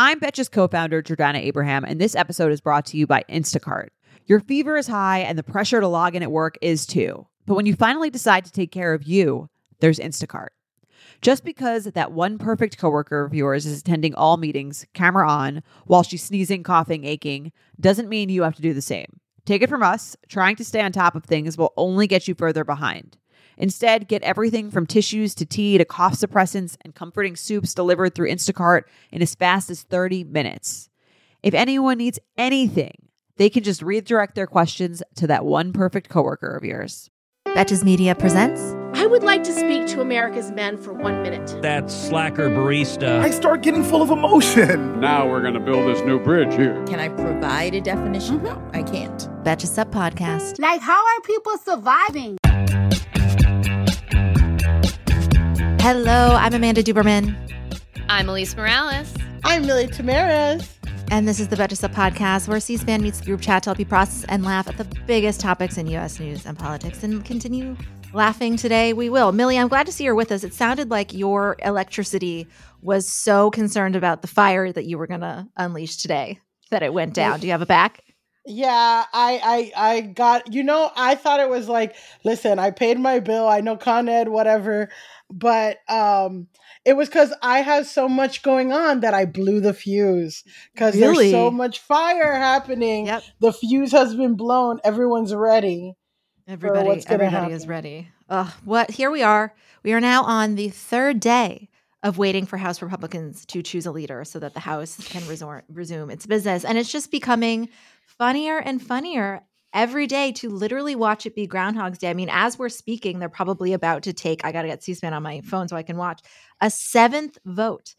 I'm Betches co founder Jordana Abraham, and this episode is brought to you by Instacart. Your fever is high, and the pressure to log in at work is too. But when you finally decide to take care of you, there's Instacart. Just because that one perfect coworker of yours is attending all meetings, camera on, while she's sneezing, coughing, aching, doesn't mean you have to do the same. Take it from us, trying to stay on top of things will only get you further behind. Instead, get everything from tissues to tea to cough suppressants and comforting soups delivered through Instacart in as fast as 30 minutes. If anyone needs anything, they can just redirect their questions to that one perfect coworker of yours. Betches Media presents. I would like to speak to America's men for one minute. That slacker barista. I start getting full of emotion. Now we're going to build this new bridge here. Can I provide a definition? Mm-hmm. No, I can't. Betches Sup Podcast. Like, how are people surviving? Hello, I'm Amanda Duberman. I'm Alise Morales. I'm Milly Tamarez. And this is the Betches Sup Podcast, where C SPAN meets the group chat to help you process and laugh at the biggest topics in U.S. news and politics and continue laughing today. We will. Milly, I'm glad to see you're with us. It sounded like your electricity was so concerned about the fire that you were going to unleash today that it went down. Do you have it back? Yeah, I, I, I got. You know, I thought it was like, listen, I paid my bill. I know Con Ed, whatever, but um, it was because I have so much going on that I blew the fuse because Really? there's so much fire happening. Yep. The fuse has been blown. Everyone's ready. Everybody, everybody is ready. Ugh, what? Here we are. We are now on the third day of waiting for House Republicans to choose a leader so that the House can resor- resume its business, and it's just becoming funnier and funnier every day to literally watch it be Groundhog's Day. I mean, as we're speaking, they're probably about to take. I got to get C-SPAN on my phone so I can watch a seventh vote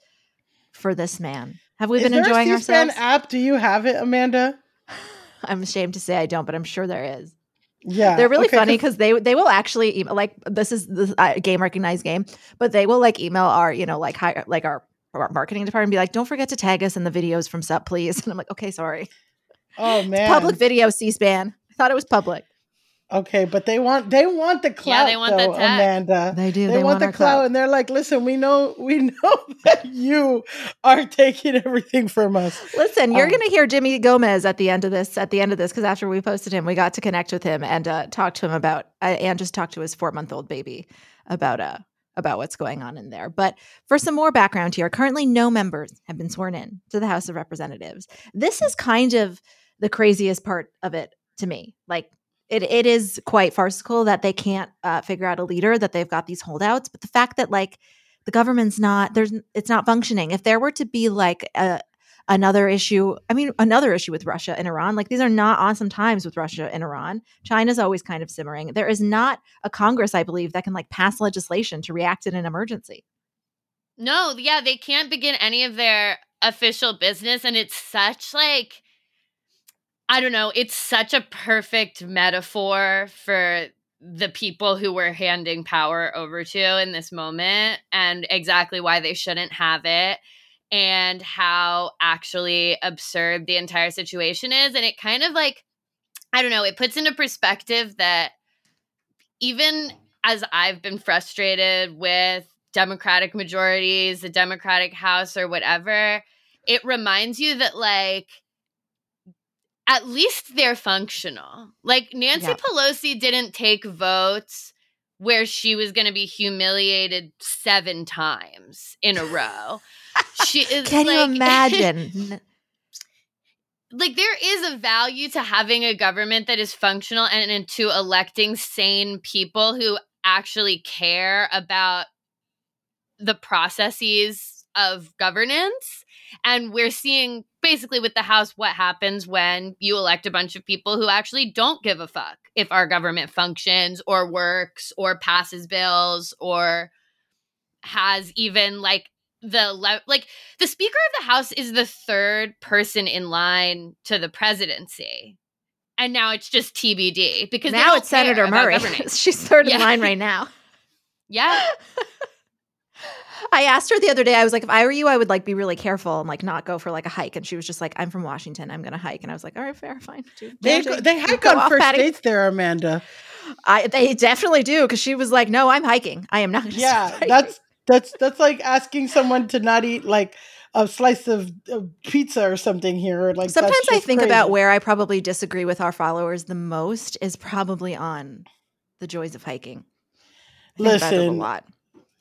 for this man. Have we Is been enjoying a C-SPAN ourselves? app? Do you have it, Amanda? I'm ashamed to say I don't, but I'm sure there is. Yeah, They're really okay, funny because they they will actually email like this is the uh, game recognized game, but they will like email our you know like hi, like our, our marketing department and be like, don't forget to tag us in the videos from Sup, please. And I'm like, okay, sorry. Oh man, Public video C-SPAN. I thought it was public. Okay, but they want they want the clout. they want the though, tag. Amanda. They do. They, They want, want the our clout, clout. and they're like, "Listen, we know, we know that you are taking everything from us." Listen, you're Um, gonna hear Jimmy Gomez at the end of this. At the end of this, because after we posted him, we got to connect with him and uh, talk to him about uh, and just talk to his four month old baby about uh about what's going on in there. But for some more background here, currently no members have been sworn in to the House of Representatives. This is kind of the craziest part of it to me. Like it, it is quite farcical that they can't uh, figure out a leader, that they've got these holdouts. But the fact that like the government's not there's it's not functioning. If there were to be like a another issue, I mean another issue with Russia and Iran, like these are not awesome times with Russia and Iran. China's always kind of simmering. There is not a Congress, I believe, that can like pass legislation to react in an emergency. No, yeah, they can't begin any of their official business. And it's such like, I don't know, it's such a perfect metaphor for the people who we're handing power over to in this moment and exactly why they shouldn't have it and how actually absurd the entire situation is. And it kind of like, I don't know, it puts into perspective that even as I've been frustrated with Democratic majorities, the Democratic House, or whatever, it reminds you that, like, at least they're functional. Like, Nancy Yeah. Pelosi didn't take votes where she was going to be humiliated seven times in a row. she is Can you imagine? like there is a value to having a government that is functional and, and to electing sane people who actually care about the processes of governance and we're seeing basically with the house what happens when you elect a bunch of people who actually don't give a fuck if our government functions or works or passes bills or has even like the le- like the speaker of the house is the third person in line to the presidency and now it's just tbd because now it's Senator Murray. She's third in Yeah. line right now. yeah I asked her the other day. I was like, if I were you, I would like be really careful and like not go for like a hike. And she was just like, I'm from Washington. I'm gonna hike. And I was like, all right, fair, fine. Do- They go, they hike go on first Patty. dates there, Amanda. I they definitely do because she was like, no, I'm hiking. I am not. Yeah, that's that's that's like asking someone to not eat like a slice of, of pizza or something here. Like Sometimes I think crazy. about where I probably disagree with our followers the most is probably on the joys of hiking. I it a lot.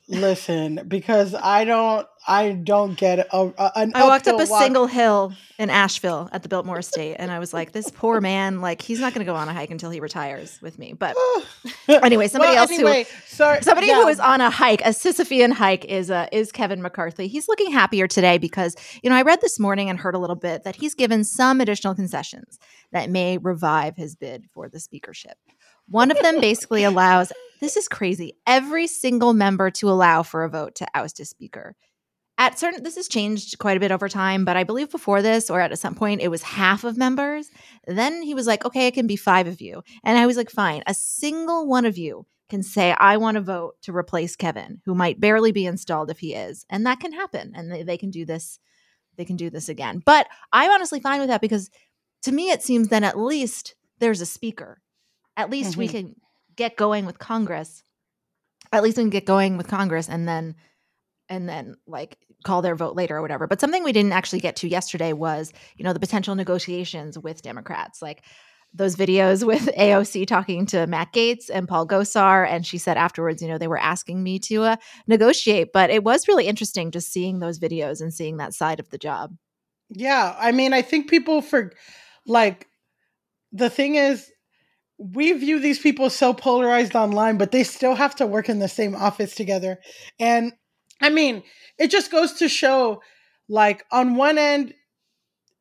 Listen, because I don't, I don't get a, a, an. I walked up a walk. single hill in Asheville at the Biltmore Estate, and I was like, "This poor man, like, he's not going to go on a hike until he retires with me." But anyway, somebody Well, else anyway, who sorry, somebody yeah. who is on a hike, a Sisyphean hike, is uh, is Kevin McCarthy. He's looking happier today because you know I read this morning and heard a little bit that he's given some additional concessions that may revive his bid for the speakership. One of them basically allows this is crazy. Every single member to allow for a vote to oust a speaker. At certain this has changed quite a bit over time but i believe before this or at some point it was half of members. Then he was like okay it can be five of you. And i was like fine. A single one of you can say i want to vote to replace kevin who might barely be installed if he is and that can happen and they, they can do this they can do this again. But i'm honestly fine with that because to me it seems then at least there's a speaker. At least we Mhm. can get going with congress at least we can get going with congress and then and then like call their vote later or whatever. But something we didn't actually get to yesterday was, you know, the potential negotiations with Democrats. Like those videos with AOC talking to Matt Gaetz and Paul Gosar. And she said afterwards, you know, they were asking me to uh, negotiate. But it was really interesting just seeing those videos and seeing that side of the job. Yeah, I mean, I think people for like the thing is we view these people so polarized online, but they still have to work in the same office together. And I mean, it just goes to show like on one end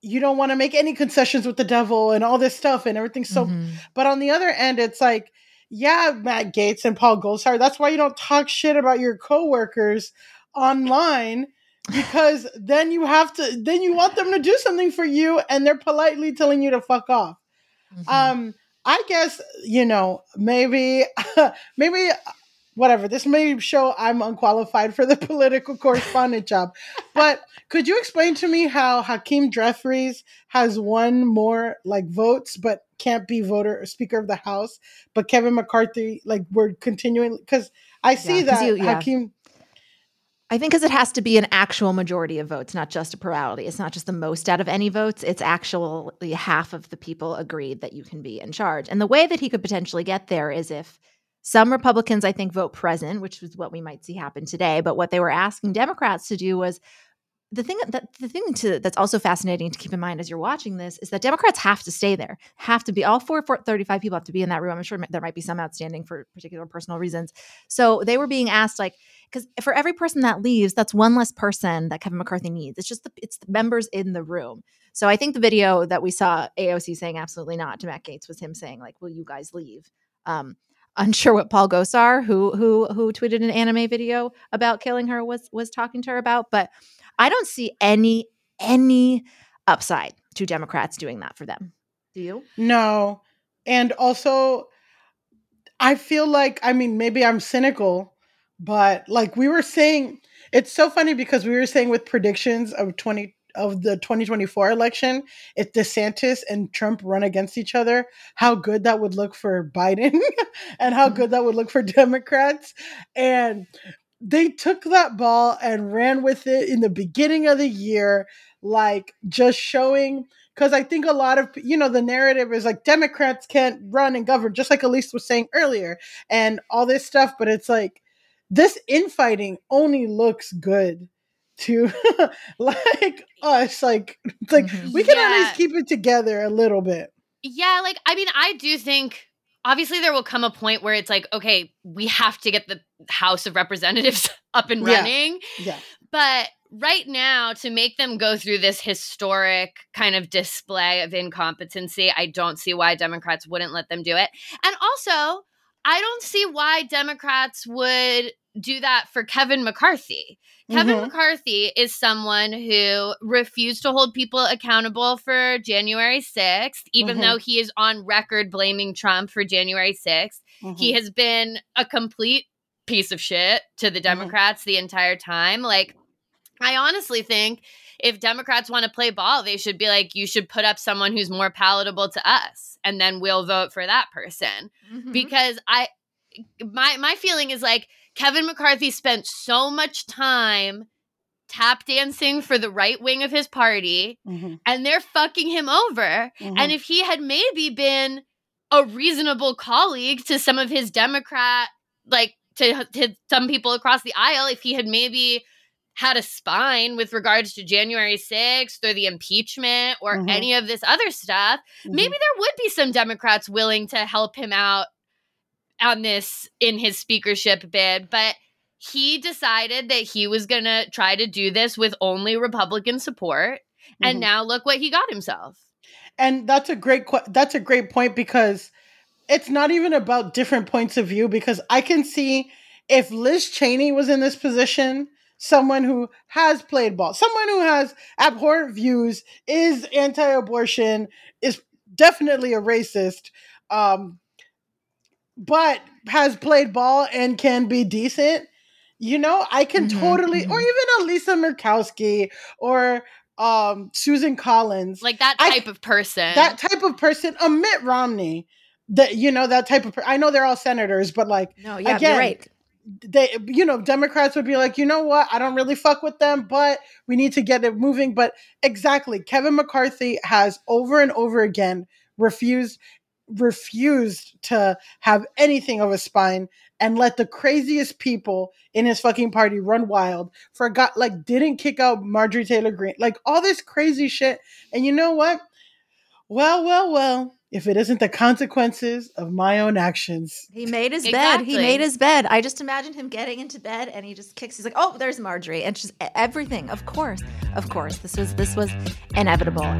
you don't want to make any concessions with the devil and all this stuff and everything. so Mhm. but on the other end it's like yeah, Matt Gaetz and Paul Gosar, that's why you don't talk shit about your coworkers online because then you have to then you want them to do something for you and they're politely telling you to fuck off. Mhm. Um I guess you know maybe maybe whatever this may show I'm unqualified for the political correspondent job. But could you explain to me how Hakeem Jeffries has one more like votes but can't be voter or speaker of the house, but Kevin McCarthy like we're continuing because I see 'cause that you- yeah. Hakeem I think because it has to be an actual majority of votes, not just a plurality. It's not just the most out of any votes. It's actually half of the people agreed that you can be in charge. And the way that he could potentially get there is if some Republicans, I think, vote present, which is what we might see happen today. But what they were asking Democrats to do was the thing that the thing to, that's also fascinating to keep in mind as you're watching this is that Democrats have to stay there, have to be all four, four 35 people have to be in that room. I'm sure there might be some outstanding for particular personal reasons. So they were being asked like because for every person that leaves, that's one less person that Kevin McCarthy needs. It's just the it's the members in the room. So I think the video that we saw AOC saying absolutely not to Matt Gaetz was him saying like, "Will you guys leave?" Um, unsure what Paul Gosar, who who who tweeted an anime video about killing her, was was talking to her about. But I don't see any any upside to Democrats doing that for them. Do you? No. And also, I feel like, I mean, maybe I'm cynical, but like we were saying, it's so funny because we were saying with predictions of 20 of the 2024 election, if DeSantis and Trump run against each other, how good that would look for Biden and how mm-hmm. good that would look for Democrats. And they took that ball and ran with it in the beginning of the year, like just showing because I think a lot of you know the narrative is like Democrats can't run and govern, just like Alise was saying earlier, and all this stuff. But it's like this infighting only looks good to like us. Like it's like Mhm. we can at least keep it together a little bit. Yeah, like I mean, I do think obviously there will come a point where it's like, okay, we have to get the House of Representatives up and running. Yeah. Yeah, But right now, to make them go through this historic kind of display of incompetency, I don't see why Democrats wouldn't let them do it. And also, I don't see why Democrats would do that for Kevin McCarthy. Kevin Mhm. McCarthy is someone who refused to hold people accountable for January 6th, even Mhm. though he is on record blaming Trump for January 6th. He Mhm. has been a complete piece of shit to the Democrats the entire time. Like, I honestly think if Democrats want to play ball, they should be like, you should put up someone who's more palatable to us, and then we'll vote for that person. Mm-hmm. Because I, my my feeling is like Kevin McCarthy spent so much time tap dancing for the right wing of his party Mm-hmm. and they're fucking him over. And if he had maybe been a reasonable colleague to some of his Democrat, like to, to some people across the aisle, if he had maybe had a spine with regards to January 6th or the impeachment or Mhm. any of this other stuff, Mm-hmm. maybe there would be some Democrats willing to help him out on this in his speakership bid. But he decided that he was going to try to do this with only Republican support. And Mhm. now look what he got himself. and that's a great that's a great point because it's not even about different points of view because I can see if Liz Cheney was in this position, someone who has played ball, someone who has abhorrent views, is anti-abortion, is definitely a racist, um, but has played ball and can be decent. You know, I can Mhm, totally, or mhm. even a Lisa Murkowski or um, Susan Collins Like that I- type of person. that type of person, a Mitt Romney, that you know that type of. Per- I know they're all senators, but like No, yeah, Again, you're right. they, you know, Democrats would be like, you know what, I don't really fuck with them, but we need to get it moving. But exactly, Kevin McCarthy has over and over again refused refused to have anything of a spine and let the craziest people in his fucking party run wild forgot like didn't kick out marjorie taylor greene like all this crazy shit and you know what well well well if it isn't the consequences of my own actions He made his bed. He made his bed. I just imagine him getting into bed and he just kicks. He's like, "Oh, there's Marjorie," and just e- everything. Of course, of course, this was this was inevitable.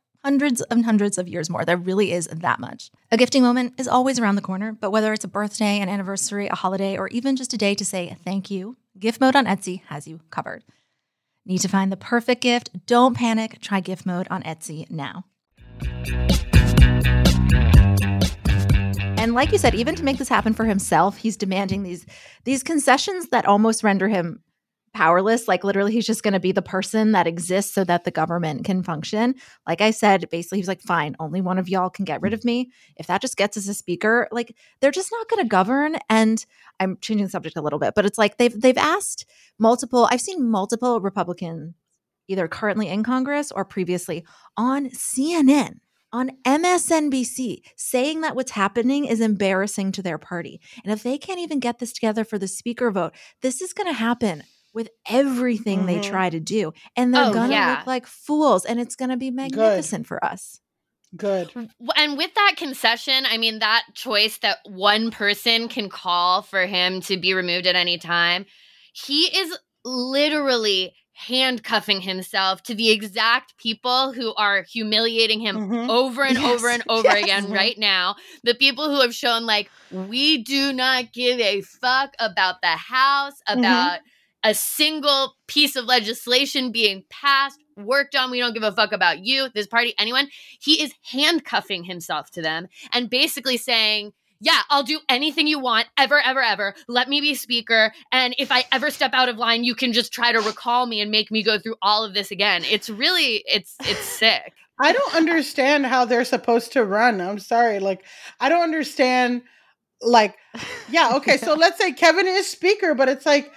hundreds and hundreds of years more. There really is that much. A gifting moment is always around the corner, but whether it's a birthday, an anniversary, a holiday, or even just a day to say thank you, Gift Mode on Etsy has you covered. Need to find the perfect gift? Don't panic. Try Gift Mode on Etsy now. And like you said, even to make this happen for himself, he's demanding these these concessions that almost render him powerless. Like literally, he's just going to be the person that exists so that the government can function. Like I said, basically, he was like, fine, only one of y'all can get rid mm. of me. If that just gets us a speaker, like they're just not going to govern. And I'm changing the subject a little bit, but it's like they've they've asked multiple. I've seen multiple Republican, either currently in Congress or previously on CNN. On MSNBC, saying that what's happening is embarrassing to their party. And if they can't even get this together for the speaker vote, this is going to happen with everything they Mhm. try to do. And they're Oh, going to yeah. look like fools. And it's going to be magnificent for us. good And with that concession, I mean, that choice that one person can call for him to be removed at any time, he is literally handcuffing himself to the exact people who are humiliating him Mhm. over and over and over yes. again right now. The people who have shown, like, we do not give a fuck about the House, about a single piece of legislation being passed, worked on. We don't give a fuck about you, this party, anyone. He is handcuffing himself to them and basically saying, yeah, I'll do anything you want, ever, ever, ever. Let me be speaker. And if I ever step out of line, you can just try to recall me and make me go through all of this again. It's really, it's, it's sick. I don't understand how they're supposed to run. I'm sorry. Like, I don't understand. Like, yeah, okay. So let's say Kevin is speaker, but it's like,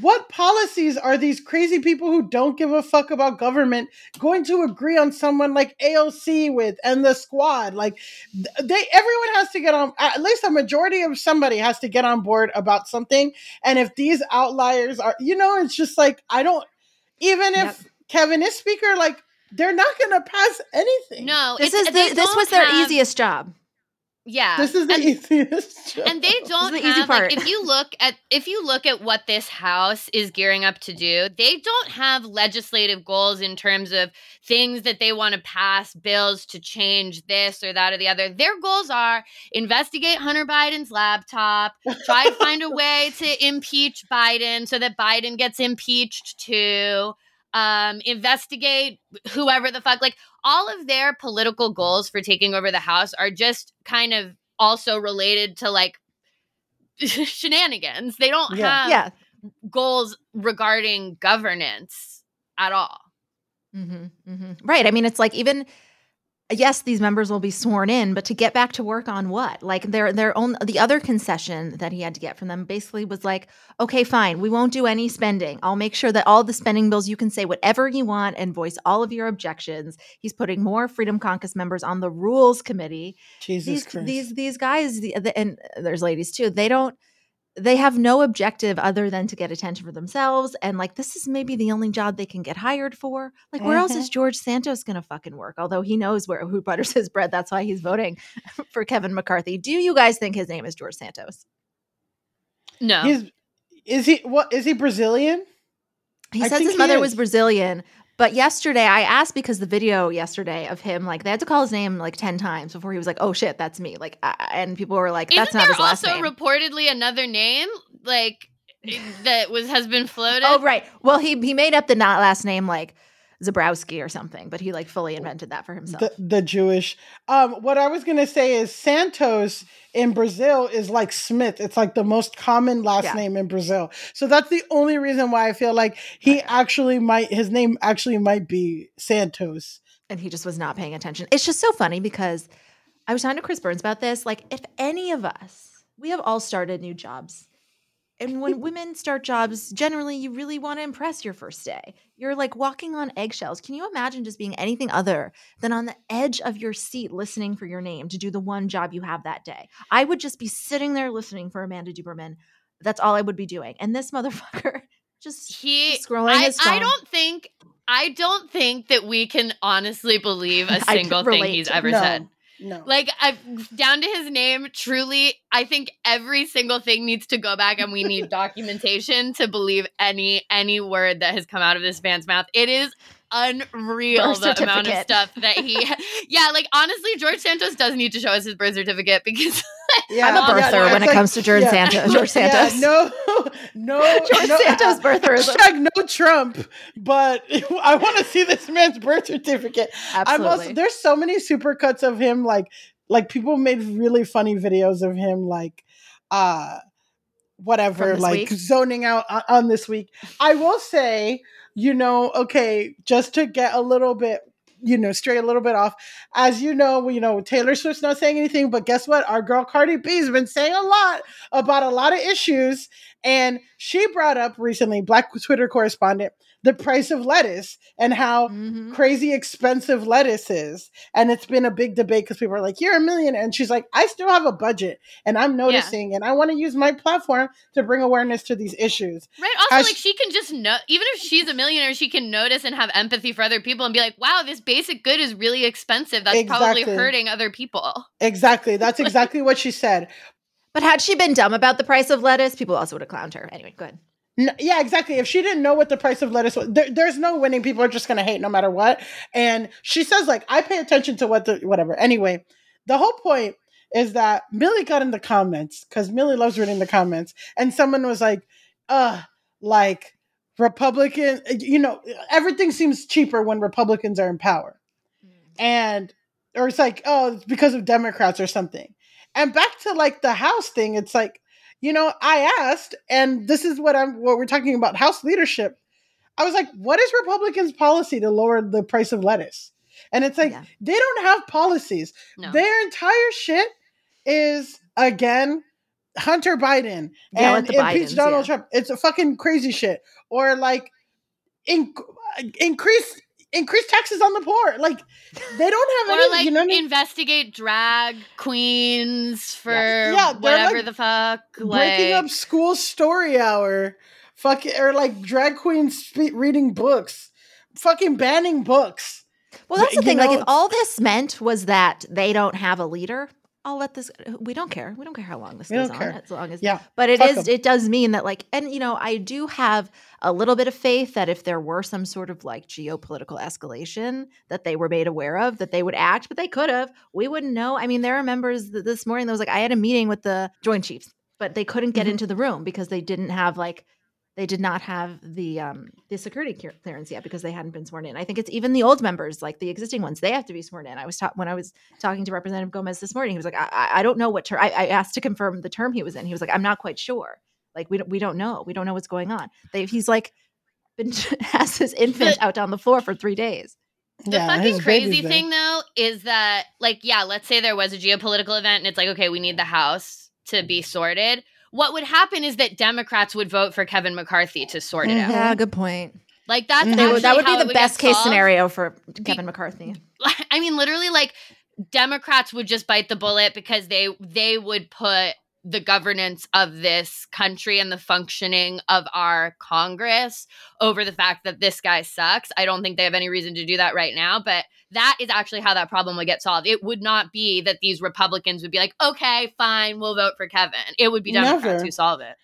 what policies are these crazy people who don't give a fuck about government going to agree on someone like AOC with and the squad? Like, they everyone has to get on. At least a majority of somebody has to get on board about something. And if these outliers are, you know, it's just like I don't. Even if Yep. Kevin is speaker, like they're not gonna pass anything. No, This is the, this was their have- easiest job. Yeah, This is the and, easiest. job. and they don't the have easy like if you look at if you look at what this house is gearing up to do, they don't have legislative goals in terms of things that they want to pass bills to change this or that or the other. Their goals are investigate Hunter Biden's laptop, try to find a way to impeach Biden so that Biden gets impeached too. Um, investigate whoever the fuck like all of their political goals for taking over the house are just kind of also related to like shenanigans. They don't Yeah. have yeah. goals regarding governance at all. hmm hmm Right. I mean, it's like even yes, these members will be sworn in, but to get back to work on what? Like their their own the other concession that he had to get from them basically was like, okay, fine, we won't do any spending. I'll make sure that all the spending bills you can say whatever you want and voice all of your objections. He's putting more Freedom Caucus members on the Rules Committee. Jesus these Christ. these these guys the, the, and there's ladies too. They don't they have no objective other than to get attention for themselves and like this is maybe the only job they can get hired for like where else is mm-hmm. george santos gonna fucking work although he knows where who butters his bread that's why he's voting for kevin mccarthy do you guys think his name is george santos No. He's is he what is he Brazilian? he I says his he mother is. was brazilian but yesterday i asked because the video yesterday of him like they had to call his name like 10 times before he was like oh shit that's me like I, and people were like that's Isn't not there his last also name reportedly another name like that was has been oh, floated? Oh right. Well, he he made up the not last name like Zabrowski or something, but he like fully invented that for himself. The, the Jewish. Um, what I was gonna say is Santos in Brazil is like Smith. It's like the most common last Yeah. name in Brazil. So that's the only reason why I feel like he actually might his name actually might be Santos. and he just was not paying attention. It's just so funny because I was talking to Chris Burns about this. Like, if any of us, we have all started new jobs. And when women start jobs, generally you really want to impress your first day. You're like walking on eggshells. Can you imagine just being anything other than on the edge of your seat listening for your name to do the one job you have that day? I would just be sitting there listening for Amanda Duberman. That's all I would be doing. And this motherfucker just he Just scrolling I, his I don't think I don't think that we can honestly believe a single thing he's ever no, said. No. Like I down to his name, truly, I think every single thing needs to go back and we need documentation to believe any any word that has come out of this man's mouth. It is unreal Birth the amount of stuff that he Yeah, like honestly, George Santos does need to show us his birth certificate because Yeah, I'm a yeah, birther no, when it's it comes to George Santos. George Yeah, Santos. no, no, George no, Santos uh, birtherism. Hashtag no Trump, but I want to see this man's birth certificate. I'm Absolutely. also there's so many supercuts of him, like like people made really funny videos of him, like uh whatever, like week? zoning out on, on this week. I will say, you know, okay, just to get a little bit you know, stray a little bit off. As you know, you know, Taylor Swift's not saying anything, but guess what? Our girl Cardi B's been saying a lot about a lot of issues. And she brought up recently, Black Twitter correspondent, the price of lettuce and how Mhm. crazy expensive lettuce is. And it's been a big debate because people are like, You're a millionaire. And she's like, I still have a budget and I'm noticing and I want to use my platform to bring awareness to these issues. Right. Also, Has- like she can just know, even if she's a millionaire, she can notice and have empathy for other people and be like, "Wow, this basic good is really expensive. That's probably hurting other people." Exactly. That's exactly what she said. But had she been dumb about the price of lettuce, people also would have clowned her. Anyway, good. N- yeah, exactly. If she didn't know what the price of lettuce was, there, there's no winning. People are just going to hate no matter what. And she says, like, I pay attention to what the whatever. Anyway, the whole point is that Milly got in the comments because Milly loves reading the comments, and someone was like, "Uh, like Republican, you know, everything seems cheaper when Republicans are in power." and or it's like oh it's because of democrats or something and back to like the house thing it's like you know i asked and this is what i'm what we're talking about house leadership i was like what is republicans policy to lower the price of lettuce and it's like Yeah. they don't have policies No. their entire shit is again hunter biden Yell at and impeach Bidens, donald yeah. trump it's a fucking crazy shit or like in, uh, increase increase taxes on the poor like they don't have Or any like you know what I mean? investigate drag queens for Yeah, they're, whatever like, the fuck. breaking like, up school story hour fuck or like drag queens spe- reading books fucking banning books. Well, that's the You thing. like, if all this meant was that they don't have a leader, I'll let this. We don't care. We don't care how long this We goes on. care. As long as Yeah, But it is. 'em. It does mean that, like, and you know, I do have a little bit of faith that if there were some sort of like geopolitical escalation that they were made aware of, that they would act. But they could have. We wouldn't know. I mean, there are members th- this morning that was like, I had a meeting with the Joint Chiefs, but they couldn't get Mhm. into the room because they didn't have like. They did not have the um the security clearance yet because they hadn't been sworn in. I think it's even the old members, like the existing ones, they have to be sworn in. I was ta- when I was talking to Representative Gomez this morning. He was like, I, I- I don't know what term. I, I asked to confirm the term he was in. He was like, I'm not quite sure. Like we don't we don't know. We don't know what's going on. They, he's like been has his infant But- out on the floor for three days. The Yeah, fucking crazy baby's there. thing though is that like yeah, let's say there was a geopolitical event and it's like okay, we need the house to be sorted. What would happen is that Democrats would vote for Kevin McCarthy to sort it out. Yeah, good point. Like that's Mhm. They would, that would be the would best case solved. scenario for Kevin McCarthy. I mean, literally, like Democrats would just bite the bullet because they they would put the governance of this country and the functioning of our Congress over the fact that this guy sucks. I don't think they have any reason to do that right now, but that is actually how that problem would get solved. It would not be that these Republicans would be like, "Okay, fine, we'll vote for Kevin." It would be Democrats Never. who solve it.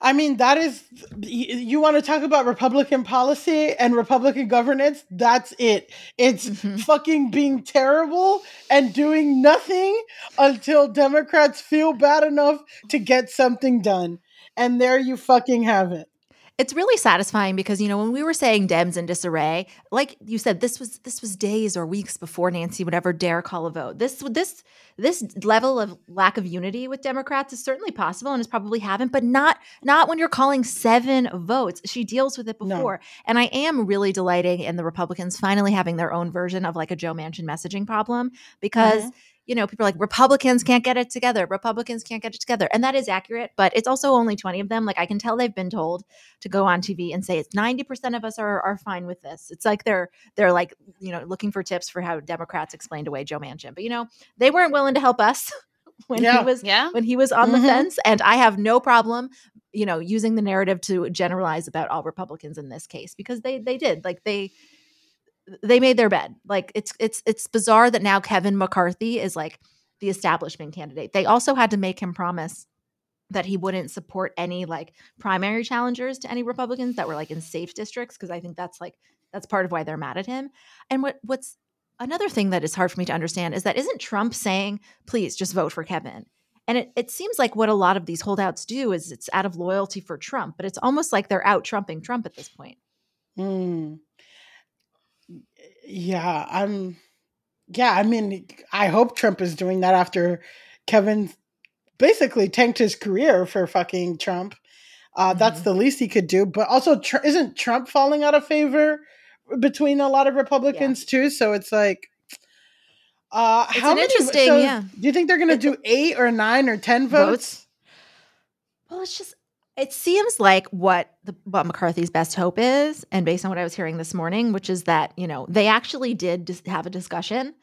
I mean, that is, you want to talk about Republican policy and Republican governance? That's it. It's Mhm. fucking being terrible and doing nothing until Democrats feel bad enough to get something done. And there you fucking have it. It's really satisfying because you know when we were saying Dems in disarray, like you said, this was this was days or weeks before Nancy would ever dare call a vote. This this this level of lack of unity with Democrats is certainly possible and is probably happened, but not not when you're calling seven votes. She deals with it No. before, and I am really delighting in the Republicans finally having their own version of like a Joe Manchin messaging problem because Mhm. You know, people are like, Republicans can't get it together. Republicans can't get it together. And that is accurate, but it's also only 20 of them. Like I can tell they've been told to go on TV and say it's 90% of us are are fine with this. It's like they're they're like, you know, looking for tips for how Democrats explained away Joe Manchin. But you know, they weren't willing to help us when Yeah. he was Yeah. when he was on the Mhm. fence. And I have no problem, you know, using the narrative to generalize about all Republicans in this case because they they did. Like they they made their bed. Like it's it's it's bizarre that now Kevin McCarthy is like the establishment candidate. They also had to make him promise that he wouldn't support any like primary challengers to any Republicans that were like in safe districts because I think that's like that's part of why they're mad at him. And what what's another thing that is hard for me to understand is that isn't Trump saying, please just vote for Kevin? And it, it seems like what a lot of these holdouts do is it's out of loyalty for Trump, but it's almost like they're out trumping Trump at this point. Mm. Yeah, I'm. Yeah, I mean, I hope Trump is doing that after Kevin basically tanked his career for fucking Trump. Uh, That's Mhm. the least he could do. But also, tr- isn't Trump falling out of favor between a lot of Republicans too? So it's like, uh, It's how an many? interesting- so yeah. Do you think they're going to do eight or nine or ten votes? Votes? Well, it's just it seems like what the what McCarthy's best hope is, and based on what I was hearing this morning, which is that you know they actually did just have a discussion,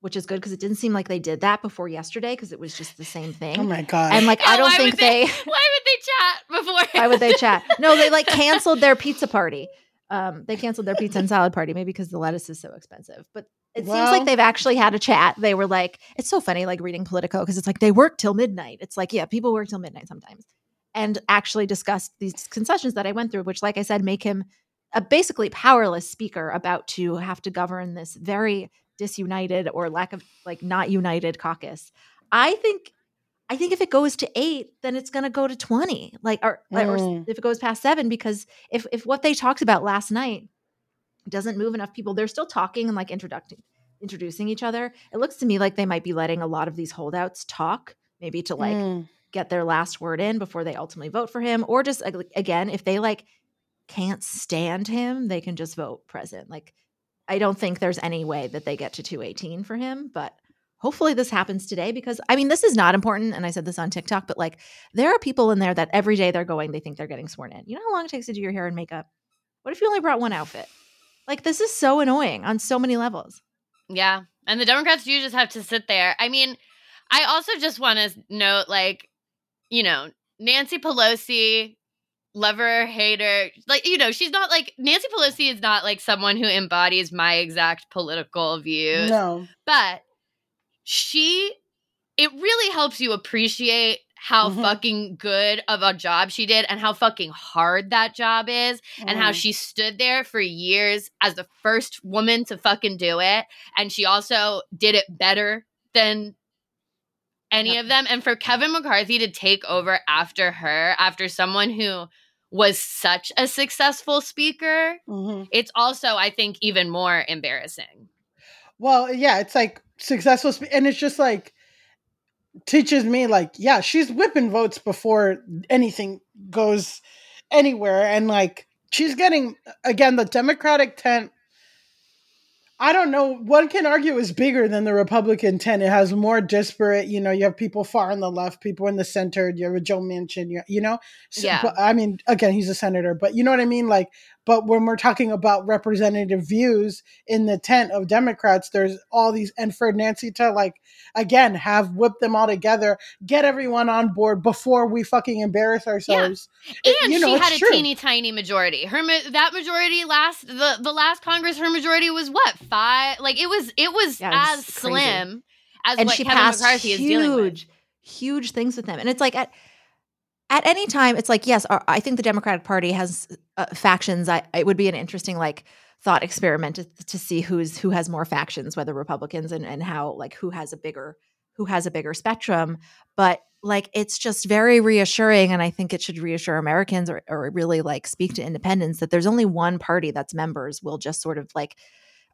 which is good because it didn't seem like they did that before yesterday because it was just the same thing. Oh my god! and like I don't think they, they Why would they chat before? why would they chat? No, they like canceled their pizza party. Um, they canceled their pizza and salad party, maybe because the lettuce is so expensive. But it seems like they've actually had a chat. They were like, it's so funny, like reading Politico, because it's like they work till midnight. It's like, yeah, people work till midnight sometimes. And actually discussed these concessions that I went through, which, like I said, make him a basically powerless speaker about to have to govern this very disunited or lack of like not united caucus. I think I think if it goes to eight, then it's going to go to twenty, like or, like, or Mm. if it goes past seven, because if if what they talked about last night doesn't move enough people, they're still talking and like introducing introducing each other. It looks to me like they might be letting a lot of these holdouts talk, maybe to like Mm. Get their last word in before they ultimately vote for him, or just again, if they like can't stand him, they can just vote present. Like I don't think there's any way that they get to 218 for him, but hopefully this happens today because I mean this is not important and I said this on TikTok, but like there are people in there that every day they're going they think they're getting sworn in. You know how long it takes to do your hair and makeup? What if you only brought one outfit? Like this is so annoying on so many levels. Yeah. And the Democrats do just have to sit there. I mean, I also just want to note like, you know, Nancy Pelosi lover, hater. Like, you know, she's not like Nancy Pelosi is not like someone who embodies my exact political views. No. But she, it really helps you appreciate how Mhm. fucking good of a job she did and how fucking hard that job is and how Mm. she stood there for years as the first woman to fucking do it and she also did it better than any Yep. of them and for Kevin McCarthy to take over after her after someone who was such a successful speaker Mhm. it's also I think even more embarrassing Well, yeah, it's like successful, spe- and it's just like teaches me like, yeah, she's whipping votes before anything goes anywhere, and like she's getting again the Democratic tent. I don't know. One can argue is bigger than the Republican tent. It has more disparate. You know, you have people far on the left, people in the center. You have a Joe Manchin. You, you know, So- Yeah. But, I mean, again, he's a senator, but you know what I mean. Like, but when we're talking about representative views in the tent of Democrats, there's all these, and for Nancy to like again have whipped them all together, get everyone on board before we fucking embarrass ourselves. It- and you know, she had a true. teeny tiny majority. Her ma- that majority last the the last Congress, her majority was what five? Like it was it was Yeah, it was as crazy. slim as and what she Kevin passed McCarthy is dealing with. huge, huge things with them. And it's like at at any time, it's like yes, I think the Democratic Party has uh, factions. I it would be an interesting like thought experiment to, to see who's who has more factions, whether Republicans and and how like who has a bigger who has a bigger spectrum. But like it's just very reassuring, and I think it should reassure Americans or or really like speak to independents that there's only one party that's members will just sort of like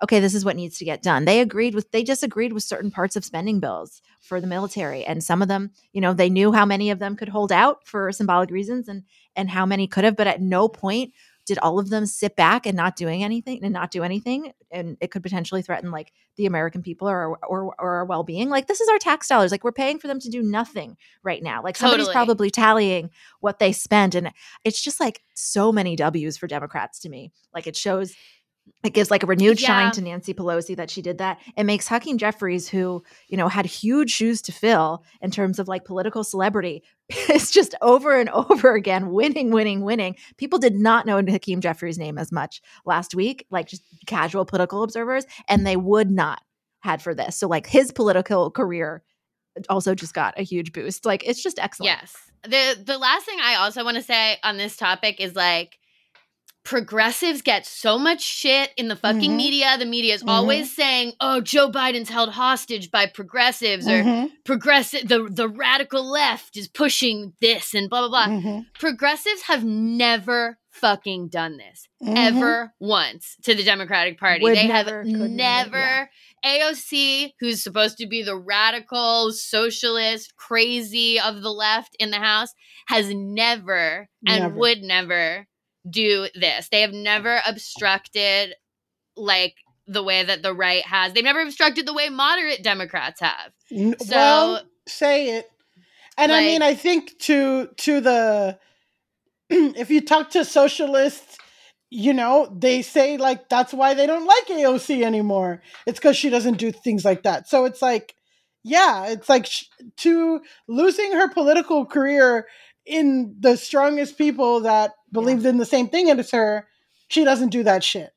okay, this is what needs to get done. They agreed with, they disagreed with certain parts of spending bills for the military. And some of them, you know, they knew how many of them could hold out for symbolic reasons and, and how many could have, but at no point did all of them sit back and not doing anything and not do anything. And it could potentially threaten like the American people or, or, or our well-being. Like this is our tax dollars. Like we're paying for them to do nothing right now. Like somebody's Totally. probably tallying what they spent. And it's just like so many W's for Democrats to me. Like it shows it gives like a renewed Yeah. shine to Nancy Pelosi that she did that. It makes Hakeem Jeffries, who you know had huge shoes to fill in terms of like political celebrity, it's just over and over again winning, winning, winning. People did not know Hakeem Jeffries' name as much last week, like just casual political observers, and they would not had for this. So like his political career also just got a huge boost. Like it's just excellent. Yes. The the last thing I also want to say on this topic is like progressives get so much shit in the fucking Mhm. media. The media is Mhm. always saying, "Oh, Joe Biden's held hostage by progressives or Mhm, progressive the the radical left is pushing this and blah blah blah." mhm, Progressives have never fucking done this mhm. ever once to the Democratic Party. Would they never, have never, never. AOC, who's supposed to be the radical socialist crazy of the left in the House, has never and would never do this. They have never obstructed like the way that the right has. They've never obstructed the way moderate Democrats have. So well, say it. And I mean, I think to to the if you talk to socialists, you know, they say like that's why they don't like AOC anymore. It's because she doesn't do things like that. So it's like, yeah, it's like sh- to losing her political career in the strongest people that believed in the same thing as her. She doesn't do that shit.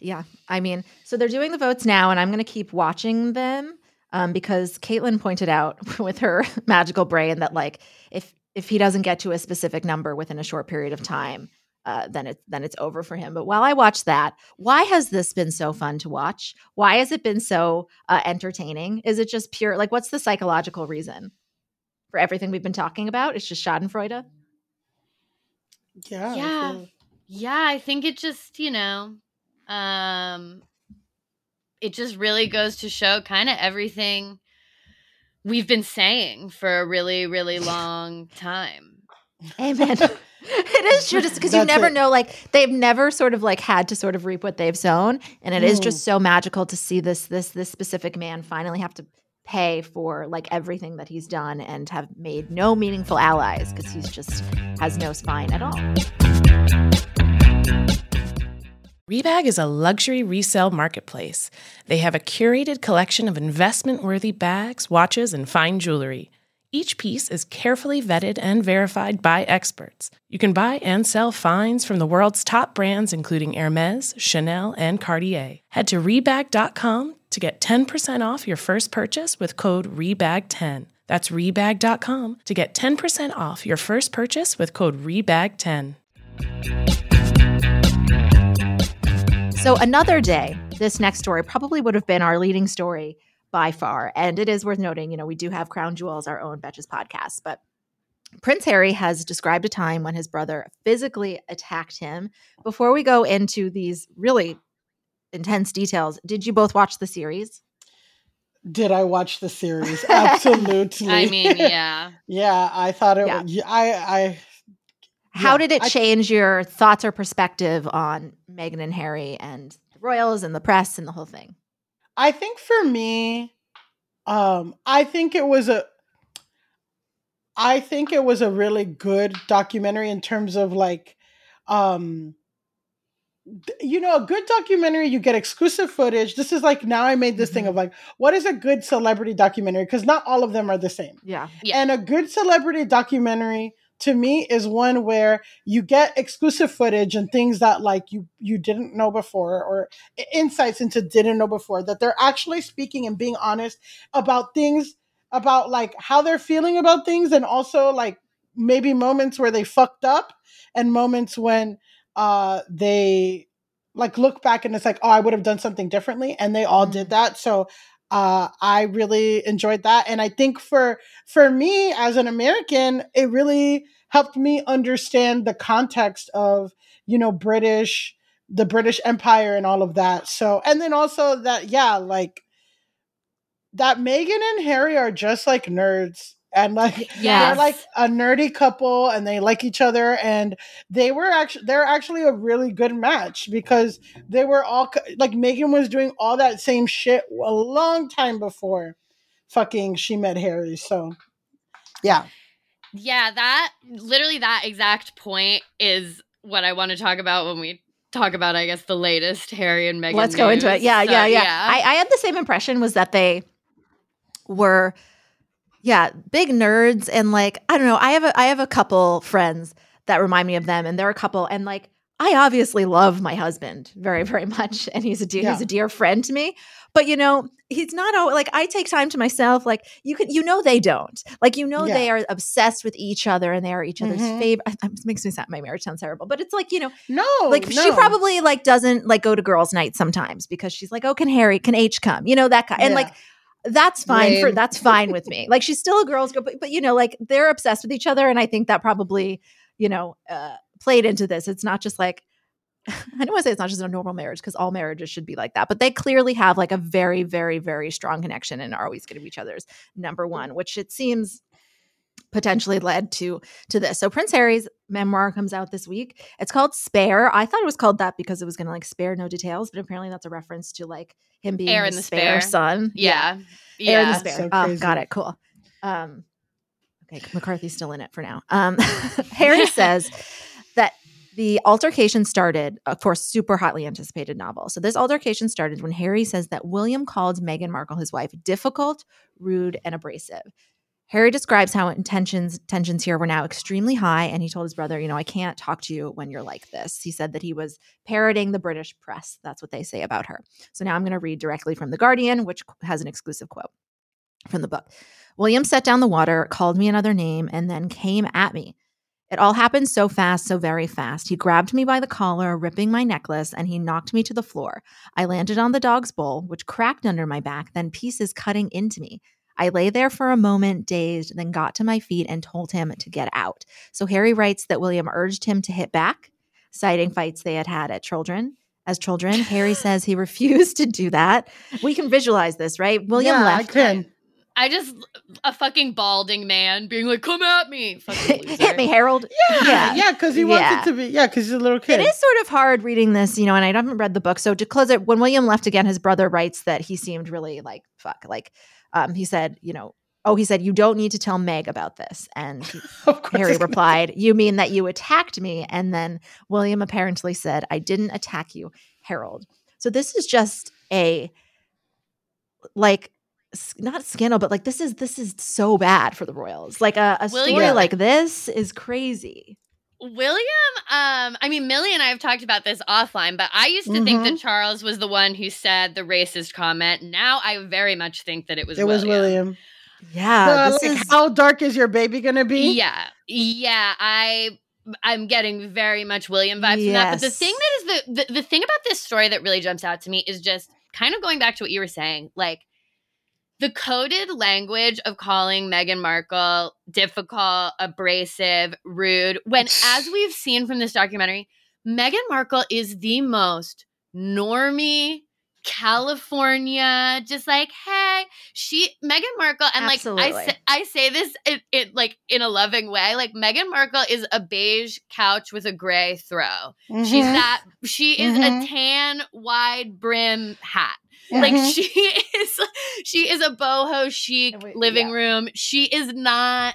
Yeah. I mean, so they're doing the votes now, and I'm going to keep watching them um, because Caitlin pointed out with her magical brain that, like, if if he doesn't get to a specific number within a short period of time, uh, then it's then it's over for him. But while I watch that, why has this been so fun to watch? Why has it been so uh, entertaining? Is it just pure like what's the psychological reason for everything we've been talking about? It's just Schadenfreude. Yeah. I Yeah. feel- Yeah, I think it just, you know, um it just really goes to show kind of everything we've been saying for a really really long time. Amen. it is true just because you never it. know like they've never sort of like had to sort of reap what they've sown and it is just so magical to see this this this specific man finally have to pay for like everything that he's done and have made no meaningful allies because he's just has no spine at all. Rebag is a luxury resale marketplace. They have a curated collection of investment worthy bags, watches, and fine jewelry. Each piece is carefully vetted and verified by experts. You can buy and sell finds from the world's top brands, including Hermes, Chanel, and Cartier. Head to Rebag.com to get 10% off your first purchase with code REBAG10. That's Rebag.com to get 10% off your first purchase with code REBAG10. So, another day, this next story probably would have been our leading story by far. And it is worth noting, you know, we do have Crown Jewels, our own Betches podcast, but Prince Harry has described a time when his brother physically attacked him. Before we go into these really intense details, did you both watch the series? Did I watch the series? Absolutely. I mean, yeah. yeah, I thought it Yeah. was I I How Yeah, did it I- change your thoughts or perspective on Meghan and Harry and the royals and the press and the whole thing? I think for me, um, I think it was a I think it was a really good documentary in terms of like um th- you know, a good documentary, you get exclusive footage. This is like now I made this thing mm-hmm. of like, what is a good celebrity documentary? Because not all of them are the same. Yeah. Yeah. And a good celebrity documentary to me is one where you get exclusive footage and things that like you you didn't know before or insights into didn't know before that they're actually speaking and being honest about things about like how they're feeling about things and also like maybe moments where they fucked up and moments when uh they like look back and it's like oh I would have done something differently and they all did that so uh I really enjoyed that and I think for for me as an American, it really helped me understand the context of, you know, British, the British Empire and all of that. So, and then also that, yeah, like that Meghan and Harry are just like nerds. And like they're like a nerdy couple and they like each other and they were actually they're actually a really good match because they were all like Meghan was doing all that same shit a long time before fucking she met Harry. So yeah. Yeah, that literally that exact point is what I want to talk about when we talk about, I guess, the latest Harry and Meghan. Let's go into it. Yeah, So, yeah, yeah. I, I had the same impression was that they were, yeah, big nerds and like I don't know. I have a I have a couple friends that remind me of them, and they're a couple, and like I obviously love my husband very very much, and he's a dear he's a dear friend to me. But you know, he's not all like I take time to myself. Like you can, you know, they don't. Like you know, Yeah. they are obsessed with each other, and they are each other's Mhm. favorite. It makes me sound my marriage sounds terrible, but it's like you know, No, like she Oh, probably like doesn't like go to girls' night sometimes because she's like, oh, can Harry, can H come? You know that kind, and Yeah. like that's fine for that's fine with me. Like she's still a girl's girl, but, but you know, like they're obsessed with each other, and I think that probably you know uh, played into this. It's not just like. I don't want to say it's not just a normal marriage because all marriages should be like that, but they clearly have like a very, very, very strong connection and are always going to be each other's number one, which it seems potentially led to to this. So Prince Harry's memoir comes out this week. It's called Spare. I thought it was called that because it was going to like spare no details, but apparently that's a reference to like him being Heir the, the spare, Spare. son. Yeah. Heir in Yeah. the spare. So oh, crazy. got it. Cool. Um, okay, McCarthy's still in it for now. Um, Harry says that the altercation started, of course, super hotly anticipated novel. So this altercation started when Harry says that William called Meghan Markle, his wife, difficult, rude, and abrasive. Harry describes how tensions tensions here were now extremely high, and he told his brother, "You know, I can't talk to you when you're like this." He said that he was parroting the British press. That's what they say about her. So now I'm going to read directly from the Guardian, which has an exclusive quote from the book. William set down the water, called me another name, and then came at me. It all happened so fast, so very fast. He grabbed me by the collar, ripping my necklace, and he knocked me to the floor. I landed on the dog's bowl, which cracked under my back, then pieces cutting into me. I lay there for a moment, dazed, then got to my feet and told him to get out. So Harry writes that William urged him to hit back, citing fights they had had at children. As children, Harry says he refused to do that. We can visualize this, right? William yeah, left. I can. I just a fucking balding man being like, "Come at me, loser." Hit me, Harold. Yeah, yeah, because he Yeah. wants it to be. Yeah, because he's a little kid. It is sort of hard reading this, you know, and I haven't read the book. So to close it, when William left again, his brother writes that he seemed really like fuck. Like um, he said, you know, oh, he said, you don't need to tell Meg about this. And he- Harry he's gonna- replied, You mean that you attacked me? And then William apparently said, I didn't attack you, Harold. So this is just a like not scandal, but like this is this is so bad for the Royals. Like a, a story like this is crazy. William, um, I mean, Milly and I have talked about this offline, but I used to think Mhm. that Charles was the one who said the racist comment. Now I very much think that it was it was William. Yeah, The, this like, is how dark is your baby gonna be? Yeah, yeah. I I'm getting very much William vibes from that. But the thing that is the, the the thing about this story that really jumps out to me is just kind of going back to what you were saying, like the coded language of calling Meghan Markle difficult, abrasive, rude. When, as we've seen from this documentary, Meghan Markle is the most normie. California, just like hey, she Meghan Markle, and like I say, I say this it, it like in a loving way. Like Meghan Markle is a beige couch with a gray throw. She's Mhm. that she is Mhm. a tan wide brim hat. Like Mhm. she is she is a boho chic Wait, living yeah. room. She is not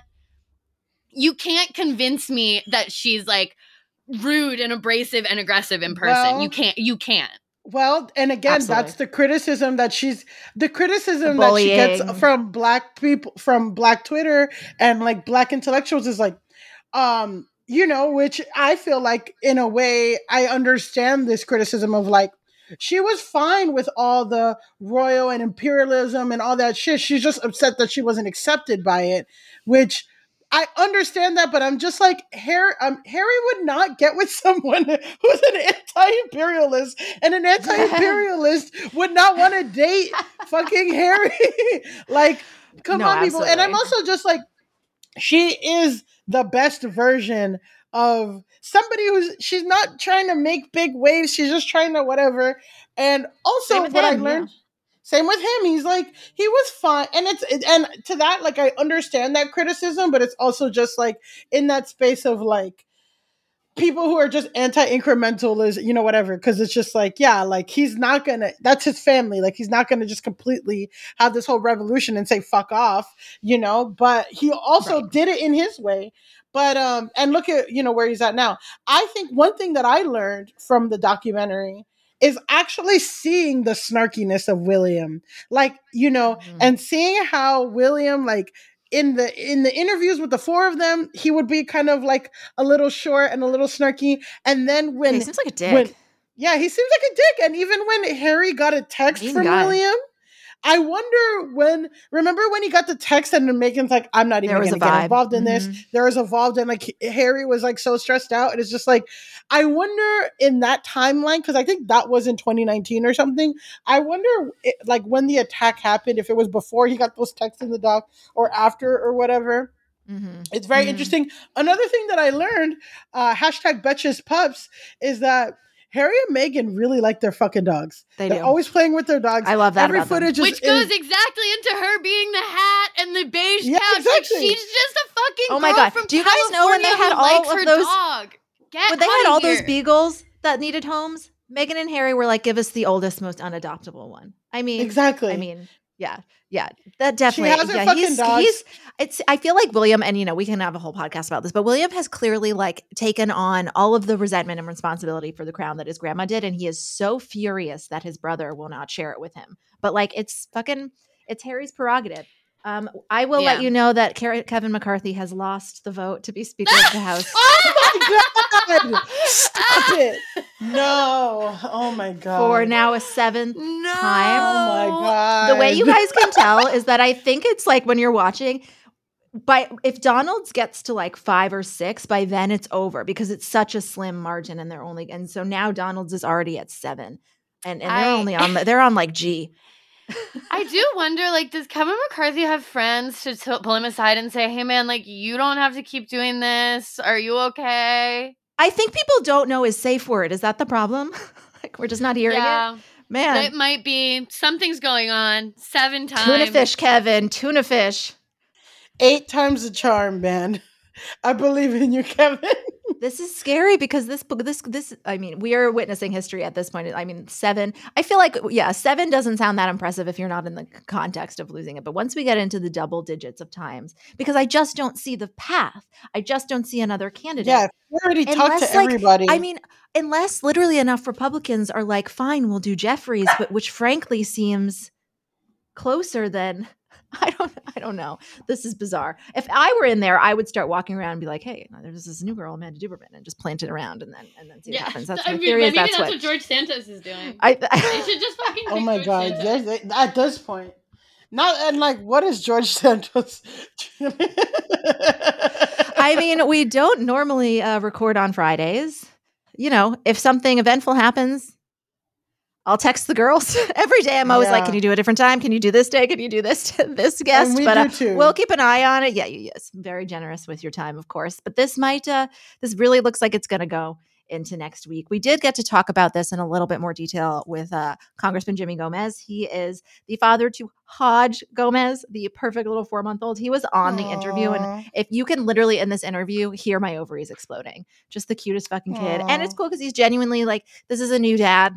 you can't convince me that she's like rude and abrasive and aggressive in person. Well- you can't you can't. Well, and again, Absolutely. that's the criticism that she's the criticism that she gets from black people from black Twitter and like black intellectuals is like, um, you know, which I feel like in a way I understand this criticism of like she was fine with all the royal and imperialism and all that shit. She's just upset that she wasn't accepted by it, which I understand that, but I'm just like Harry. Um, Harry would not get with someone who's an anti-imperialist, and an anti-imperialist would not want to date fucking Harry. like, come No, on, people. And I'm also just like, she is the best version of somebody who's she's not trying to make big waves. She's just trying to whatever. And also, what I him, yeah. learned. Same with him. He's like he was fine, and it's and to that like I understand that criticism, but it's also just like in that space of like people who are just anti-incremental is you know whatever because it's just like yeah like he's not gonna that's his family like he's not gonna just completely have this whole revolution and say fuck off you know but he also Right. did it in his way but um and look at you know where he's at now. I think one thing that i learned from the documentary is actually seeing the snarkiness of william. Like you know Mhm. and seeing how william like in the in the interviews with the four of them he would be kind of like a little short and a little snarky. And then when he seems like a dick. when yeah he seems like a dick. And even when harry got a text from william I wonder when. Remember when he got the text and Meghan's like, "I'm not even going to get involved in this." Mhm. There was involved, and like Harry was like so stressed out, and it's just like, I wonder in that timeline because I think that was in 2019 or something. I wonder, it, like when the attack happened, if it was before he got those texts in the doc or after or whatever. Mhm. It's very Mhm. interesting. Another thing that I learned, uh, hashtag Betches Pups, is that Harry and Meghan really like their fucking dogs. They They're do. always playing with their dogs. I love that Every about them. footage is Which goes is- exactly into her being the hat and the beige Yeah, couch. exactly. Like she's just a fucking Oh my girl God. from Do you guys know when they California had who all likes of her those- dog. Get when they had outta all those beagles that needed homes, Meghan and Harry were like, "Give us the oldest, most unadoptable one." I mean, exactly. I mean, yeah, yeah, that definitely. has her yeah, fucking he's, dogs. he's. It's. I feel like William, and you know, we can have a whole podcast about this, but William has clearly like taken on all of the resentment and responsibility for the crown that his grandma did, and he is so furious that his brother will not share it with him. But like, it's fucking, it's Harry's prerogative. Um, I will let you know that Kevin McCarthy has lost the vote to be Speaker of the House. oh my god! Stop it! No! Oh my god! For now a seventh No. time. Oh my god! the way you guys can tell is that I think it's like when you're watching by if Donalds gets to like 5 or 6 by then it's over because it's such a slim margin and they're only and so now Donalds is already at 7 and and they're I- only on they're on like G. I do wonder, like, does Kevin McCarthy have friends to t- pull him aside and say, "Hey, man, like, you don't have to keep doing this. Are you okay?" I think people don't know his safe word. Is that the problem? like we're just not hearing it. Man. it might be something's going on. Seven times. Tuna fish, Kevin. Tuna fish. eight times the charm, man. I believe in you, Kevin. This is scary because this book, this, this, I mean, we are witnessing history at this point. I mean, seven, I feel like, yeah, seven doesn't sound that impressive if you're not in the context of losing it. But once we get into the double digits of times, because I just don't see the path, I just don't see another candidate. Yeah, we already talked to like, everybody. I mean, unless literally enough Republicans are like, fine, we'll do Jeffries, but which frankly seems closer than I don't I don't know. This is bizarre. If I were in there, I would start walking around and be like, "Hey, there's this new girl, Amanda Duberman," and just plant it around and then and then see what happens. That's I my mean, theory. maybe is that's, that's what, what George Santos is doing. I, They should just fucking. Oh my George god! Santos. Yes, at this point, not and like, what is George Santos? I mean, we don't normally uh, record on Fridays. You know, if something eventful happens, I'll text the girls every day. I'm always like, "Can you do a different time? Can you do this day? Can you do this this guest?" we but do uh, too. we'll keep an eye on it. Yeah, you yes, very generous with your time, of course. But this might, uh, this really looks like it's going to go into next week. We did get to talk about this in a little bit more detail with uh, Congressman Jimmy Gomez. He is the father to Hodge Gomez, the perfect little four month old. He was on the interview, and if you can literally in this interview hear my ovaries exploding, just the cutest fucking kid. And it's cool because he's genuinely like, this is a new dad.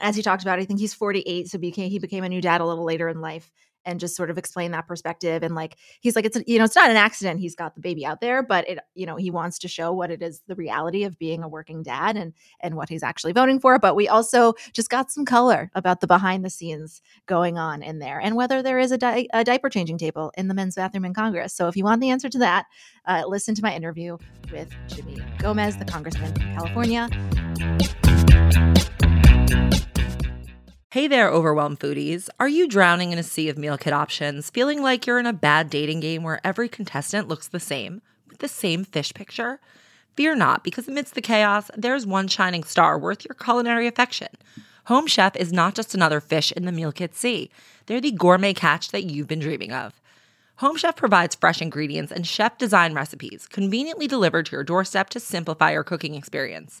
As he talked about, I think he's 48, so became he became a new dad a little later in life and just sort of explain that perspective and like he's like it's a, you know it's not an accident he's got the baby out there but it you know he wants to show what it is the reality of being a working dad and and what he's actually voting for but we also just got some color about the behind the scenes going on in there and whether there is a, di- a diaper changing table in the men's bathroom in congress. So if you want the answer to that uh, listen to my interview with jimmy gomez the congressman from california Hey there, overwhelmed foodies. Are you drowning in a sea of meal kit options, feeling like you're in a bad dating game where every contestant looks the same, with the same fish picture? Fear not, because amidst the chaos, there's one shining star worth your culinary affection. Home Chef is not just another fish in the meal kit sea, they're the gourmet catch that you've been dreaming of. Home Chef provides fresh ingredients and chef design recipes conveniently delivered to your doorstep to simplify your cooking experience.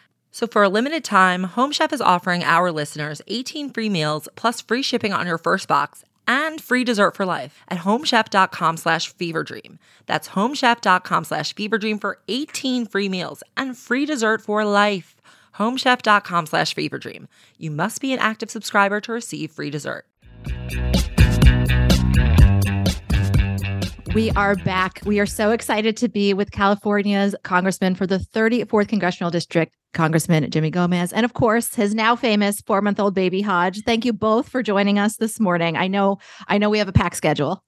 So for a limited time, Home Chef is offering our listeners 18 free meals plus free shipping on your first box and free dessert for life at homechef.com slash feverdream. That's homechef.com slash feverdream for 18 free meals and free dessert for life. homechef.com slash feverdream. You must be an active subscriber to receive free dessert. We are back. We are so excited to be with California's congressman for the 34th congressional district, Congressman Jimmy Gomez, and of course, his now famous four-month-old baby Hodge. Thank you both for joining us this morning. I know, I know, we have a packed schedule.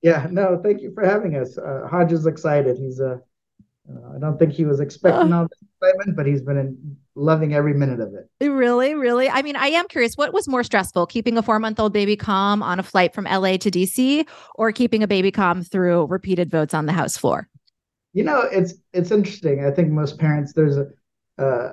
Yeah, no, thank you for having us. Uh, Hodge is excited. He's uh, uh, I don't think he was expecting all this excitement, but he's been in, loving every minute of it. Really, really. I mean, I am curious. What was more stressful, keeping a four-month-old baby calm on a flight from LA to DC, or keeping a baby calm through repeated votes on the House floor? You know, it's it's interesting. I think most parents there's a uh,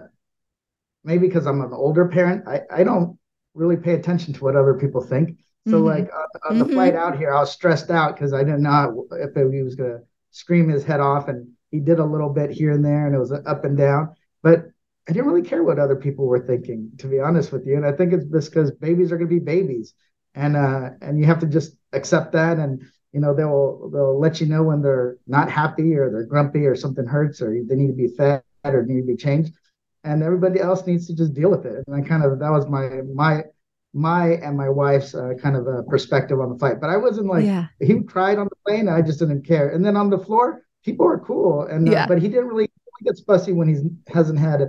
maybe because I'm an older parent, I I don't really pay attention to what other people think. So Mhm. like on, on the Mhm. flight out here, I was stressed out because I didn't know if he was gonna scream his head off, and he did a little bit here and there, and it was up and down. But I didn't really care what other people were thinking, to be honest with you. And I think it's just because babies are gonna be babies, and uh, and you have to just accept that, and you know they'll they'll let you know when they're not happy or they're grumpy or something hurts or they need to be fed or need to be changed, and everybody else needs to just deal with it. And I kind of that was my my my and my wife's uh, kind of a perspective on the fight. But I wasn't like Yeah. he cried on the plane. I just didn't care. And then on the floor, people are cool, and uh, Yeah. but he didn't really he gets fussy when he hasn't had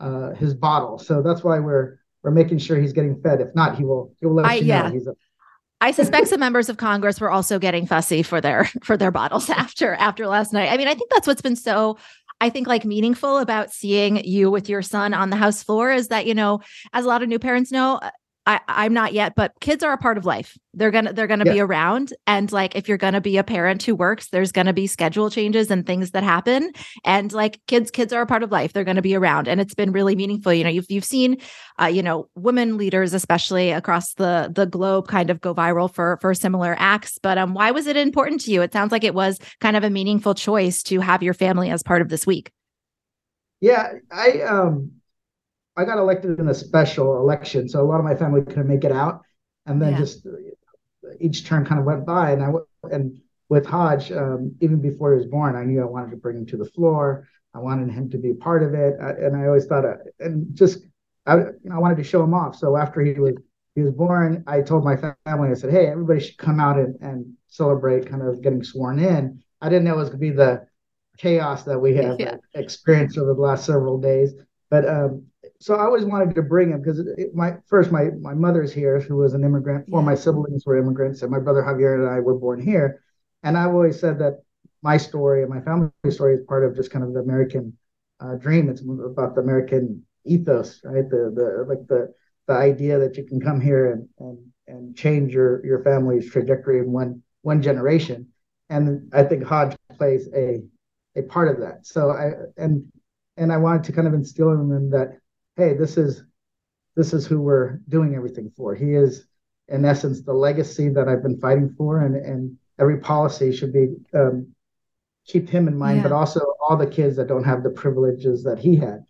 uh, his bottle. So that's why we're we're making sure he's getting fed. If not, he will he will let I- you know yeah. he's a I suspect some members of Congress were also getting fussy for their for their bottles after after last night. I mean, I think that's what's been so I think like meaningful about seeing you with your son on the house floor is that, you know, as a lot of new parents know, I, I'm not yet, but kids are a part of life. They're gonna they're gonna be around. And like if you're gonna be a parent who works, there's gonna be schedule changes and things that happen. And like kids, kids are a part of life. They're gonna be around. And it's been really meaningful. You know, you've you've seen uh, you know, women leaders, especially across the the globe, kind of go viral for for similar acts. But um, why was it important to you? It sounds like it was kind of a meaningful choice to have your family as part of this week. Yeah, I um I got elected in a special election, so a lot of my family couldn't make it out. And then Yeah. just each term kind of went by, and I and with Hodge, um, even before he was born, I knew I wanted to bring him to the floor. I wanted him to be a part of it, I, and I always thought, uh, and just I, you know, I wanted to show him off. So after he was he was born, I told my family, I said, hey, everybody should come out and, and celebrate kind of getting sworn in. I didn't know it was going to be the chaos that we have yeah. experienced over the last several days. But um, so I always wanted to bring him because my first my my mother's here, who was an immigrant. Yeah. my siblings were immigrants, and my brother Javier and I were born here. And I've always said that my story and my family story is part of just kind of the American uh, dream. It's about the American ethos, right? The the like the the idea that you can come here and and and change your your family's trajectory in one one generation. And I think Hodge plays a a part of that. So I and and I wanted to kind of instill in them that hey, this is this is who we're doing everything for. He is in essence the legacy that I've been fighting for, and and every policy should be um, keep him in mind, yeah. but also all the kids that don't have the privileges that he had,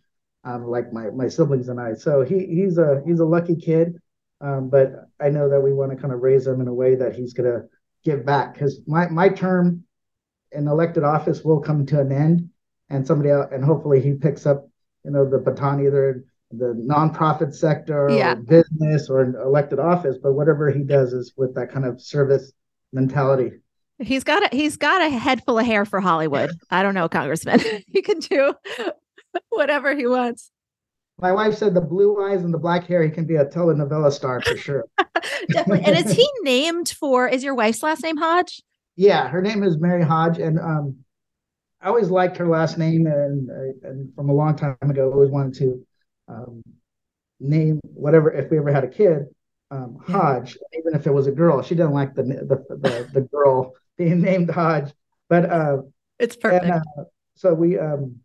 um, like my my siblings and I. So he he's a he's a lucky kid, um, but I know that we want to kind of raise him in a way that he's gonna give back because my my term in elected office will come to an end, and somebody else, and hopefully he picks up you know the baton either the nonprofit sector yeah. or business or an elected office, but whatever he does is with that kind of service mentality. He's got a he's got a head full of hair for Hollywood. I don't know, Congressman. he can do whatever he wants. My wife said the blue eyes and the black hair, he can be a telenovela star for sure. Definitely. And is he named for is your wife's last name Hodge? Yeah, her name is Mary Hodge. And um I always liked her last name and, and from a long time ago, always wanted to um, name whatever if we ever had a kid um, Hodge, yeah. even if it was a girl. She didn't like the the the, the girl being named Hodge, but uh, it's perfect. And, uh, so we, um,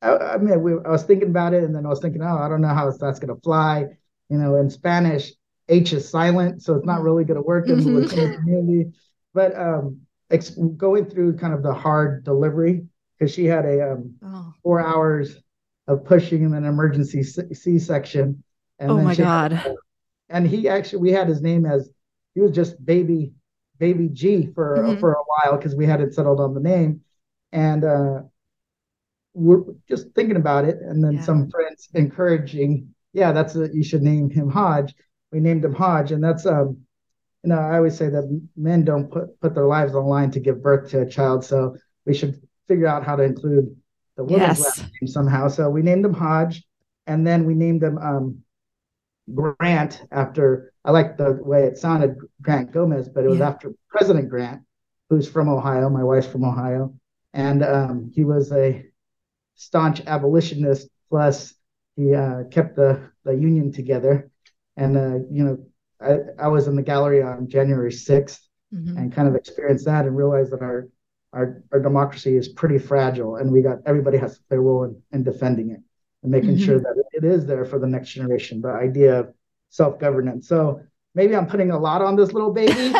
I, I mean, we, I was thinking about it, and then I was thinking, oh, I don't know how that's going to fly. You know, in Spanish, H is silent, so it's not really going to work in mm-hmm. the community. But um, ex- going through kind of the hard delivery because she had a um, oh. four hours of pushing in an emergency C section. oh my god! Had, and he actually, we had his name as he was just baby baby G for mm-hmm. for a while because we hadn't settled on the name, and uh, we're just thinking about it. And then yeah. some friends encouraging, yeah, that's a, you should name him Hodge. We named him Hodge, and that's um, you know, I always say that men don't put put their lives on line to give birth to a child, so we should figure out how to include the woman's yes. last name somehow. So we named him Hodge, and then we named him um, Grant after. I like the way it sounded, Grant Gomez, but it was yeah. after President Grant, who's from Ohio. My wife's from Ohio, and um, he was a staunch abolitionist. Plus, he uh, kept the the Union together, and uh, you know, I, I was in the gallery on January 6th mm-hmm. and kind of experienced that and realized that our our, our democracy is pretty fragile and we got everybody has to play a role in, in defending it and making mm-hmm. sure that it is there for the next generation the idea of self-governance so maybe i'm putting a lot on this little baby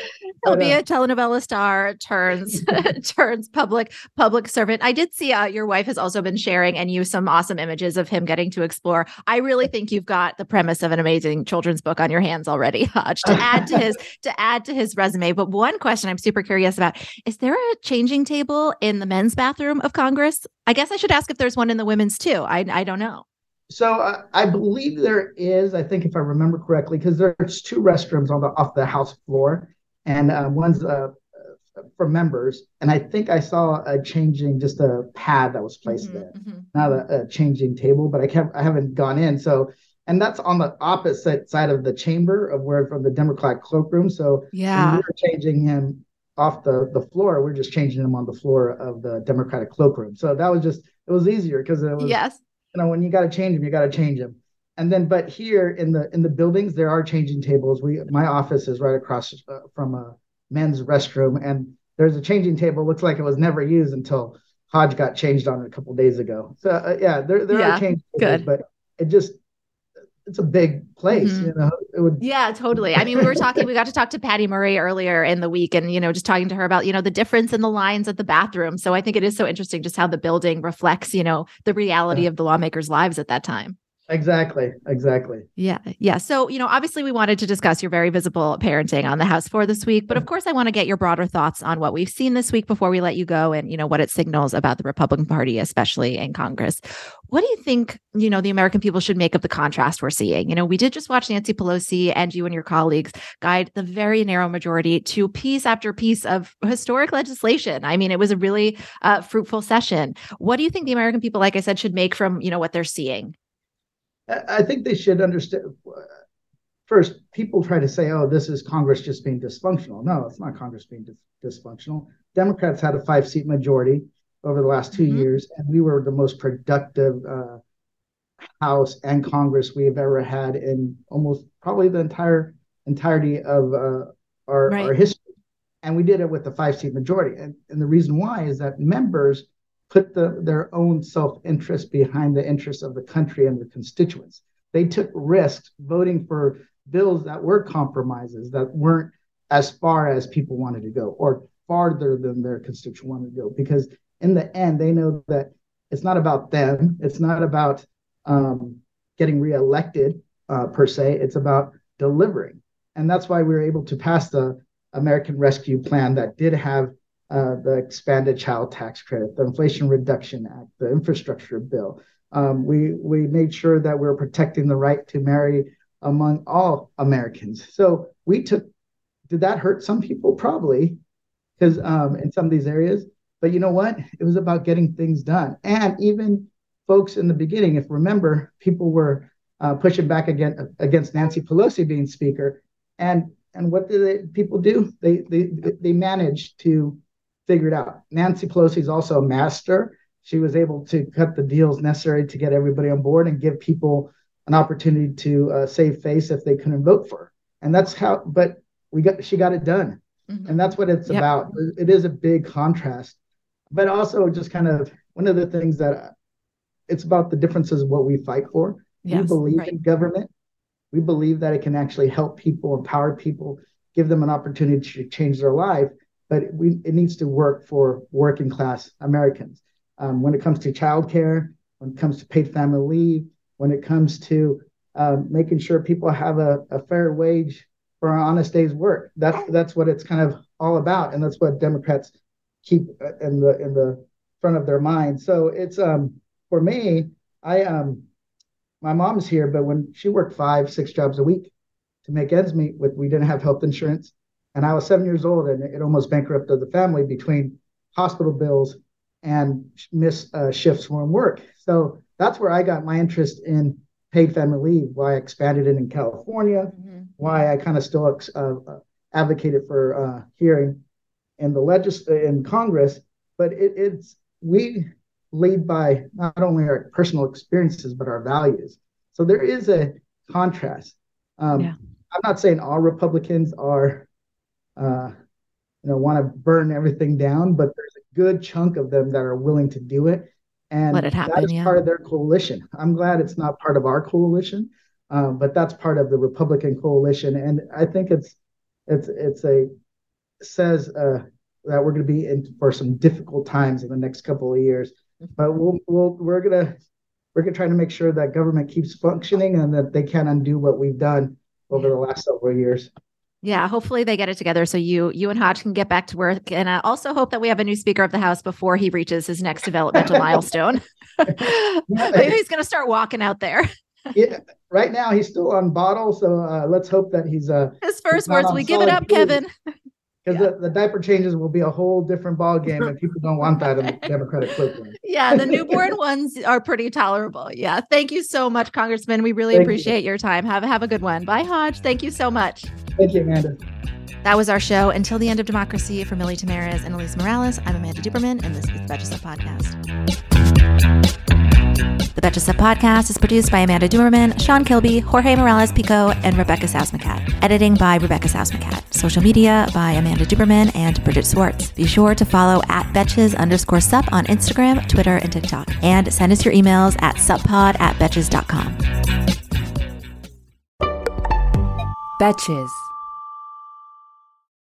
He'll be a telenovela star turns turns public public servant. I did see uh, your wife has also been sharing and you some awesome images of him getting to explore. I really think you've got the premise of an amazing children's book on your hands already, Hodge, to add to his to add to his resume. But one question I'm super curious about is there a changing table in the men's bathroom of Congress? I guess I should ask if there's one in the women's too. I I don't know. So uh, I believe there is. I think if I remember correctly, because there's two restrooms on the off the House floor, and uh, one's uh, for members. And I think I saw a changing, just a pad that was placed mm-hmm, there, mm-hmm. not a, a, changing table. But I can't, I haven't gone in. So, and that's on the opposite side of the chamber of where from the Democrat cloakroom. So yeah, we are changing him off the the floor. We're just changing him on the floor of the Democratic cloakroom. So that was just it was easier because it was yes. You know, when you got to change him, you got to change him and then but here in the in the buildings there are changing tables. We my office is right across uh, from a men's restroom and there's a changing table. Looks like it was never used until hodge got changed on it a couple days ago. So uh, yeah there, there yeah, are change tables, but it just it's a big place mm-hmm. you know? It would yeah totally. I mean we were talking we got to talk to patty murray earlier in the week and you know just talking to her about you know the difference in the lines at the bathroom. So i think it is so interesting just how the building reflects you know the reality yeah. of the lawmakers lives at that time Exactly. Exactly. Yeah. Yeah. So, you know, obviously we wanted to discuss your very visible parenting on the House for this week, but of course I want to get your broader thoughts on what we've seen this week before we let you go and, you know, what it signals about the Republican Party, especially in Congress. What do you think, you know, the American people should make of the contrast we're seeing? You know, we did just watch Nancy Pelosi and you and your colleagues guide the very narrow majority to piece after piece of historic legislation. I mean, it was a really uh, fruitful session. What do you think the American people, like I said, should make from, you know, what they're seeing? I think they should understand. First, people try to say, "Oh, this is Congress just being dysfunctional." No, it's not Congress being dis- dysfunctional. Democrats had a five-seat majority over the last 2 mm-hmm. years, and we were the most productive uh, House and Congress we have ever had in almost probably the entire entirety of uh, our, right. our history. And we did it with the five-seat majority. And, and the reason why is that members put the, their own self-interest behind the interests of the country and the constituents. They took risks voting for bills that were compromises that weren't as far as people wanted to go or farther than their constituents wanted to go because in the end they know that it's not about them. It's not about um, getting reelected uh, per se. It's about delivering. And that's why we were able to pass the american rescue plan that did have uh, the expanded child tax credit, the Inflation Reduction Act, the infrastructure bill. Um, we we made sure that we are protecting the right to marry among all Americans. So we took. Did that hurt some people? Probably, because um, in some of these areas. But you know what? It was about getting things done. And even folks in the beginning, if remember, people were uh, pushing back against against Nancy Pelosi being speaker, and and what did they, people do? They they they managed to figured out. Nancy Pelosi is also a master. She was able to cut the deals necessary to get everybody on board and give people an opportunity to uh, save face if they couldn't vote for her. And that's how. But we got she got it done, mm-hmm. and that's what it's yep. about. It is a big contrast, but also just kind of one of the things that uh, it's about the differences of what we fight for. Yes, we believe right. in government. We believe that it can actually help people, empower people, give them an opportunity to change their life but we, it needs to work for working class Americans. Um, when it comes to childcare, when it comes to paid family leave, when it comes to um, making sure people have a, a, fair wage for an honest day's work. That's that's what it's kind of all about, and that's what Democrats keep in the in the front of their mind. So it's um for me, I um my mom's here, but when she worked five six jobs a week to make ends meet, with we didn't have health insurance, and I was seven years old, and it almost bankrupted the family between hospital bills and miss uh, shifts from work. So that's where I got my interest in paid family leave. Why I expanded it in California. Mm-hmm. Why I kind of still uh, uh, advocated for uh, hearing in the legis in Congress. But it, it's we lead by not only our personal experiences but our values. So there is a contrast. Um, yeah. I'm not saying all Republicans are uh, you know, want to burn everything down, but there's a good chunk of them that are willing to do it. And Let it happen, that is yeah. part of their coalition. I'm glad it's not part of our coalition, um, but that's part of the Republican coalition. And I think it's it's it's a says uh, that we're going to be in for some difficult times in the next couple of years. But we'll, we'll we're gonna we're gonna try to make sure that government keeps functioning and that they can't undo what we've done over the last several years. Yeah, hopefully they get it together so you you and Hodge can get back to work. And I also hope that we have a new Speaker of the House before he reaches his next developmental milestone. Maybe he's going to start walking out there. yeah, right now he's still on bottle, so uh, let's hope that he's uh his first words. We give it up, food. Kevin. Because yeah. the, the diaper changes will be a whole different ball game, and people don't want that in the Democratic Cleveland. Yeah, the newborn ones are pretty tolerable. Yeah, thank you so much, Congressman. We really thank appreciate you. your time. Have have a good one. Bye, Hodge. Thank you so much. Thank you, Amanda. That was our show. Until the end of democracy for Milly Tamarez and Alise Morales, I'm Amanda Duberman, and this is the Betches Sup Podcast. The Betches Sup Podcast is produced by Amanda Duberman, Sean Kilby, Jorge Morales Pico, and Rebecca Sousmacat. Editing by Rebecca Sousmacat. Social media by Amanda Duberman and Bridget Swartz. Be sure to follow at Betches underscore sup on Instagram, Twitter, and TikTok. And send us your emails at suppod at betches.com. Betches.